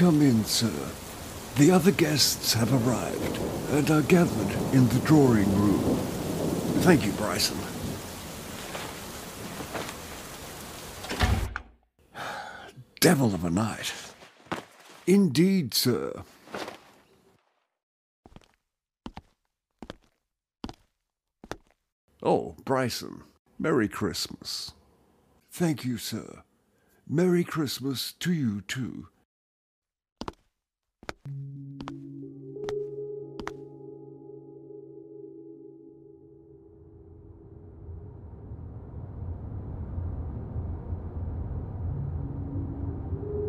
Come in, sir. The other guests have arrived and are gathered in the drawing room. Thank you, Bryson. Devil of a night. Indeed, sir. Oh, Bryson, Merry Christmas. Thank you, sir. Merry Christmas to you, too.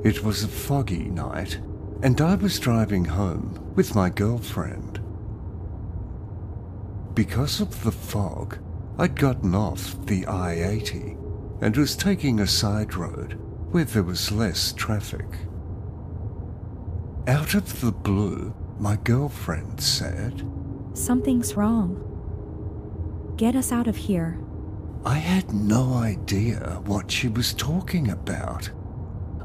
It was a foggy night, and I was driving home with my girlfriend. Because of the fog, I'd gotten off the I 80 and was taking a side road where there was less traffic. Out of the blue, my girlfriend said, Something's wrong. Get us out of here. I had no idea what she was talking about.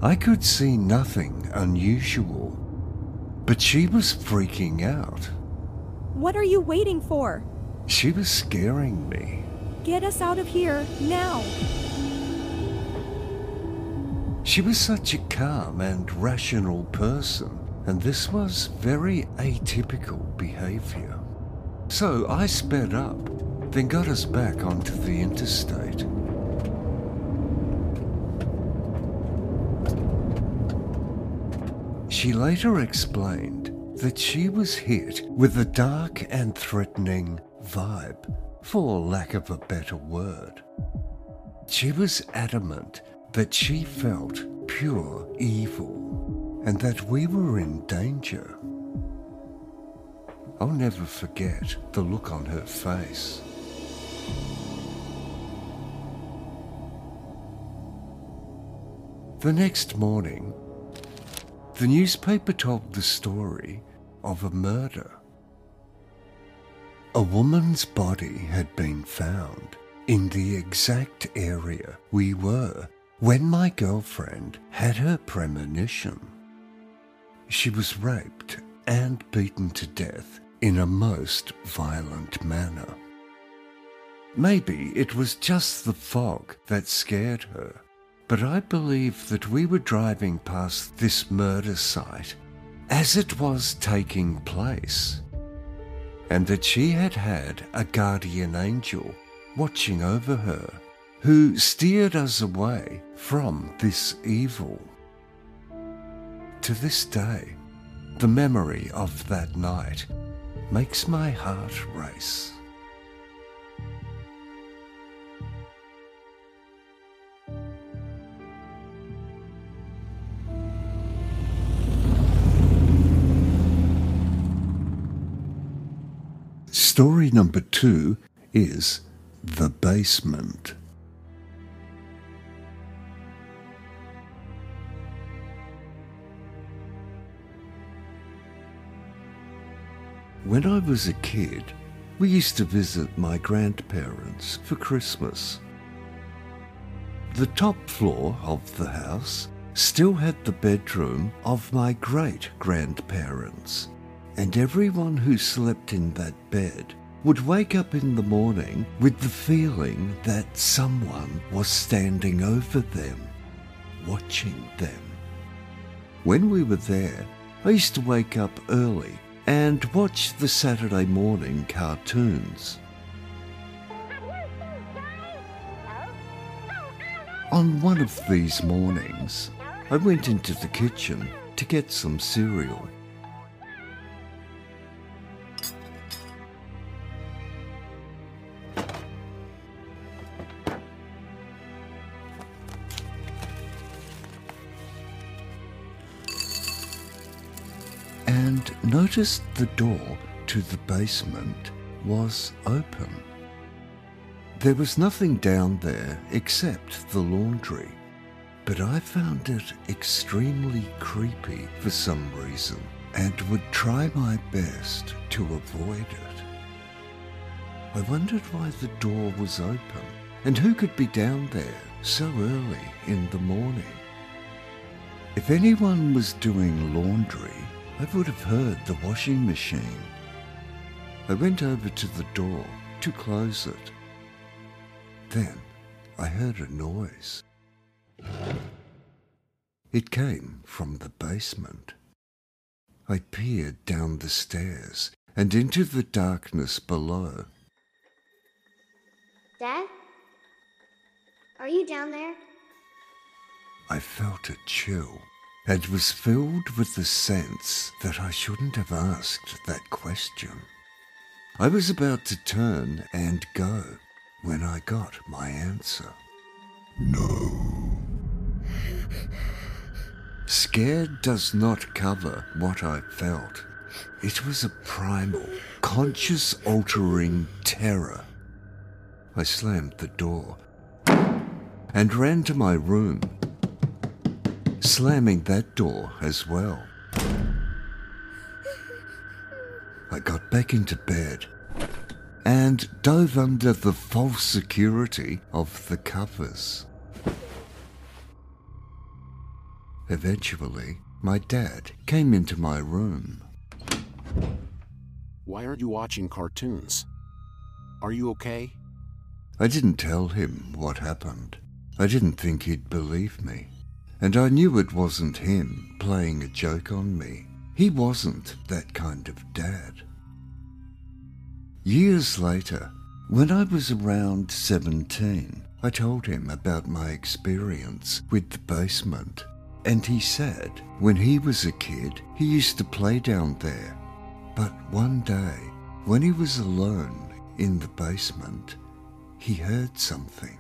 I could see nothing unusual, but she was freaking out. What are you waiting for? She was scaring me. Get us out of here now. She was such a calm and rational person, and this was very atypical behavior. So I sped up, then got us back onto the interstate. She later explained that she was hit with a dark and threatening vibe, for lack of a better word. She was adamant that she felt pure evil and that we were in danger. I'll never forget the look on her face. The next morning, the newspaper told the story of a murder. A woman's body had been found in the exact area we were when my girlfriend had her premonition. She was raped and beaten to death in a most violent manner. Maybe it was just the fog that scared her. But I believe that we were driving past this murder site as it was taking place, and that she had had a guardian angel watching over her who steered us away from this evil. To this day, the memory of that night makes my heart race. Story number two is The Basement. When I was a kid, we used to visit my grandparents for Christmas. The top floor of the house still had the bedroom of my great grandparents and everyone who slept in that bed would wake up in the morning with the feeling that someone was standing over them, watching them. When we were there, I used to wake up early and watch the Saturday morning cartoons. On one of these mornings, I went into the kitchen to get some cereal. Noticed the door to the basement was open. There was nothing down there except the laundry, but I found it extremely creepy for some reason and would try my best to avoid it. I wondered why the door was open and who could be down there so early in the morning. If anyone was doing laundry, I would have heard the washing machine. I went over to the door to close it. Then I heard a noise. It came from the basement. I peered down the stairs and into the darkness below. Dad? Are you down there? I felt a chill and was filled with the sense that I shouldn't have asked that question. I was about to turn and go when I got my answer. No. Scared does not cover what I felt. It was a primal, conscious altering terror. I slammed the door and ran to my room, slamming that door as well. I got back into bed and dove under the false security of the covers. Eventually, my dad came into my room. Why aren't you watching cartoons? Are you okay? I didn't tell him what happened. I didn't think he'd believe me. And I knew it wasn't him playing a joke on me. He wasn't that kind of dad. Years later, when I was around 17, I told him about my experience with the basement. And he said when he was a kid, he used to play down there. But one day, when he was alone in the basement, he heard something.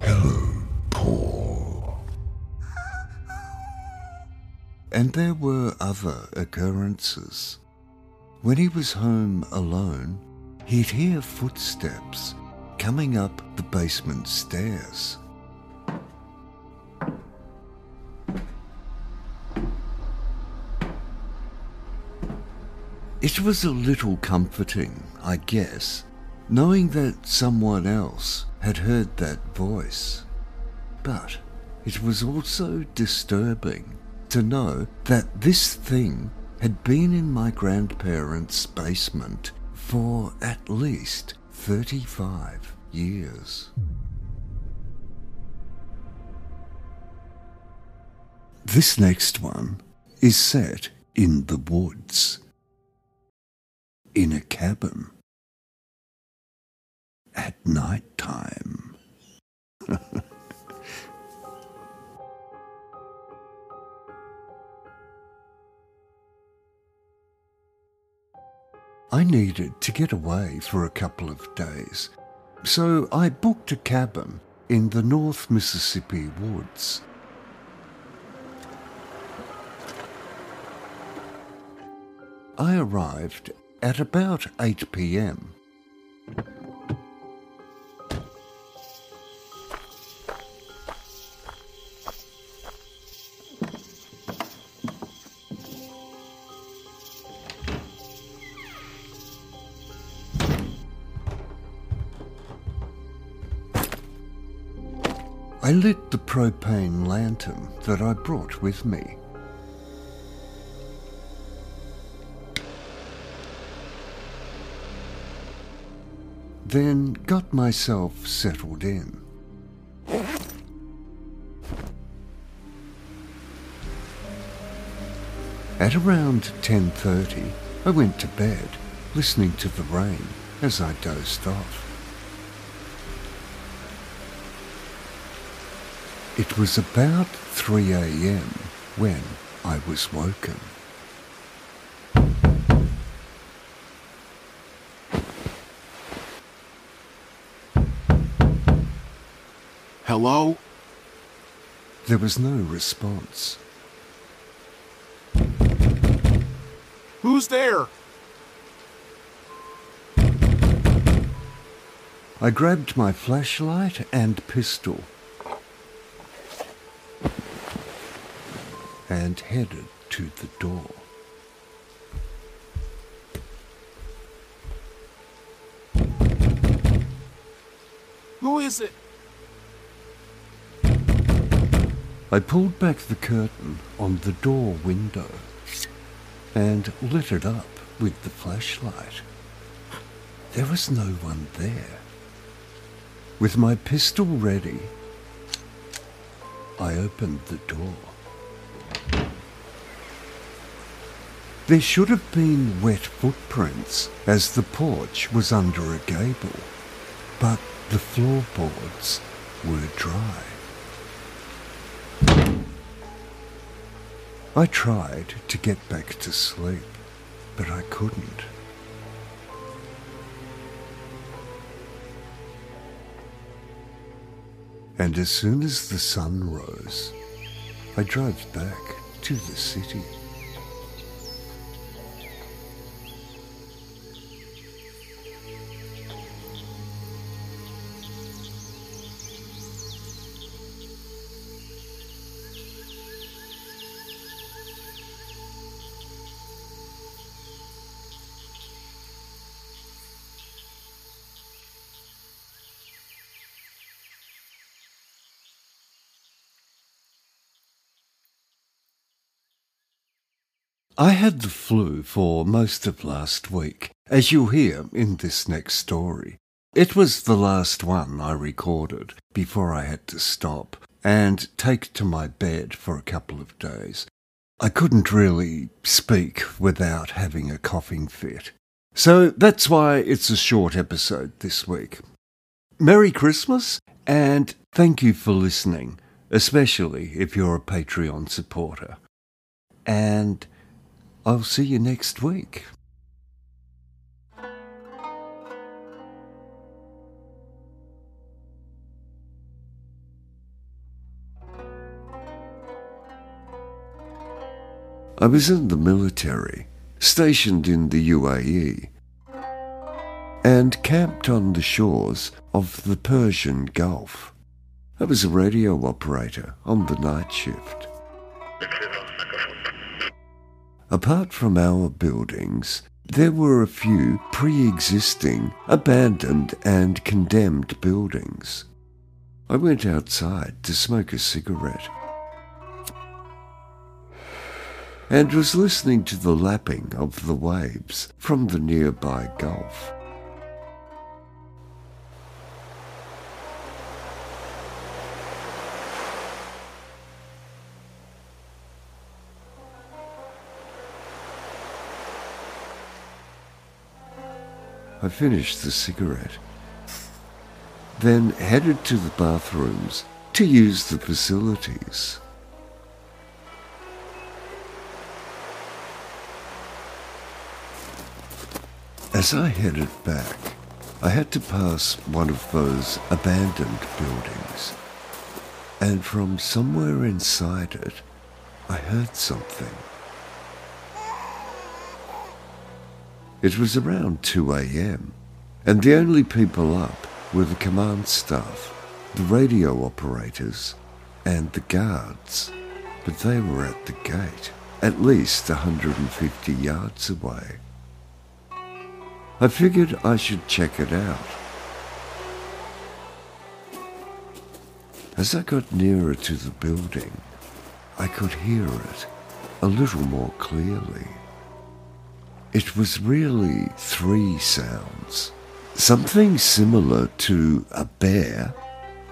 Hello, Paul. And there were other occurrences. When he was home alone, he'd hear footsteps coming up the basement stairs. It was a little comforting, I guess, knowing that someone else had heard that voice. But it was also disturbing to know that this thing had been in my grandparents' basement for at least 35 years. This next one is set in the woods, in a cabin, at night time. I needed to get away for a couple of days, so I booked a cabin in the North Mississippi woods. I arrived at about 8 pm. Lit the propane lantern that I brought with me. Then got myself settled in. At around 10:30, I went to bed, listening to the rain as I dozed off. It was about 3 a.m. when I was woken. Hello? There was no response. Who's there? I grabbed my flashlight and pistol and headed to the door. Who is it? I pulled back the curtain on the door window and lit it up with the flashlight. There was no one there. With my pistol ready, I opened the door. There should have been wet footprints as the porch was under a gable, but the floorboards were dry. I tried to get back to sleep, but I couldn't. And as soon as the sun rose, I drove back to the city. Had the flu for most of last week, as you'll hear in this next story. It was the last one I recorded before I had to stop and take to my bed for a couple of days. I couldn't really speak without having a coughing fit. So that's why it's a short episode this week. Merry Christmas and thank you for listening, especially if you're a Patreon supporter. And I'll see you next week. I was in the military, stationed in the UAE, and camped on the shores of the Persian Gulf. I was a radio operator on the night shift. Apart from our buildings, there were a few pre-existing, abandoned and condemned buildings. I went outside to smoke a cigarette and was listening to the lapping of the waves from the nearby gulf. I finished the cigarette, then headed to the bathrooms to use the facilities. As I headed back, I had to pass one of those abandoned buildings, and from somewhere inside it, I heard something. It was around 2 a.m., and the only people up were the command staff, the radio operators, and the guards. But they were at the gate, at least 150 yards away. I figured I should check it out. As I got nearer to the building, I could hear it a little more clearly. It was really three sounds. Something similar to a bear,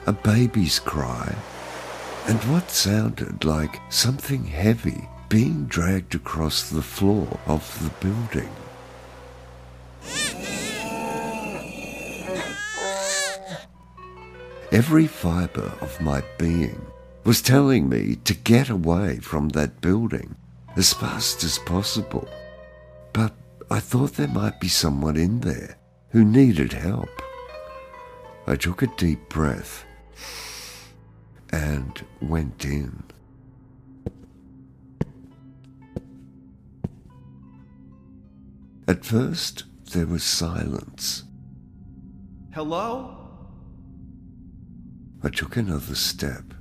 a baby's cry, and what sounded like something heavy being dragged across the floor of the building. Every fibre of my being was telling me to get away from that building as fast as possible. But I thought there might be someone in there who needed help. I took a deep breath and went in. At first, there was silence. Hello? I took another step,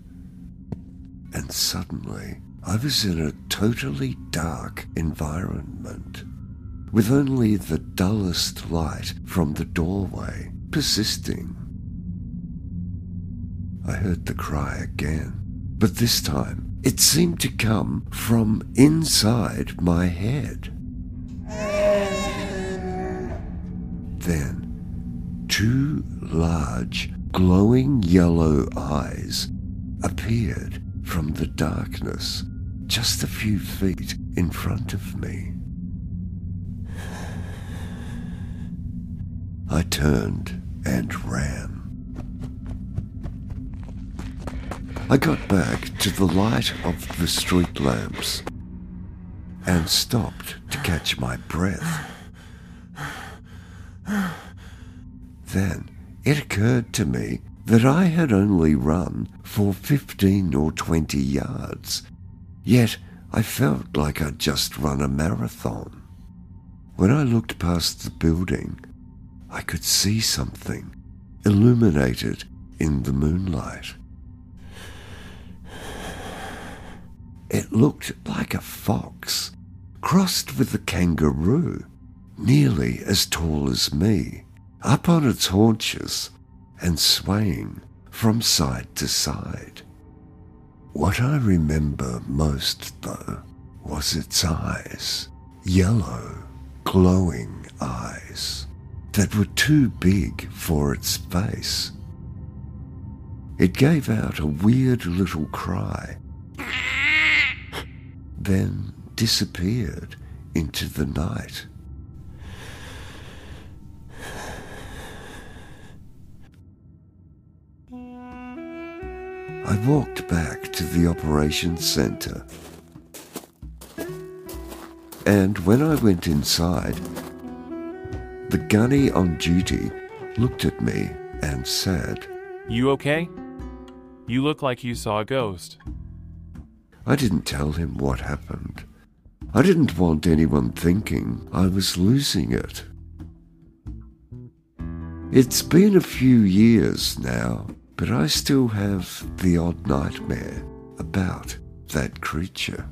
and suddenly I was in a totally dark environment, with only the dullest light from the doorway persisting. I heard the cry again, but this time it seemed to come from inside my head. Then, two large, glowing yellow eyes appeared from the darkness just a few feet in front of me. I turned and ran. I got back to the light of the street lamps and stopped to catch my breath. Then it occurred to me that I had only run for 15 or 20 yards, yet I felt like I'd just run a marathon. When I looked past the building, I could see something illuminated in the moonlight. It looked like a fox crossed with a kangaroo, nearly as tall as me, up on its haunches and swaying from side to side. What I remember most, though, was its eyes, yellow, glowing eyes that were too big for its face. It gave out a weird little cry, then disappeared into the night. I walked back to the operations centre. And when I went inside, the gunny on duty looked at me and said, You okay? You look like you saw a ghost. I didn't tell him what happened. I didn't want anyone thinking I was losing it. It's been a few years now, but I still have the odd nightmare about that creature.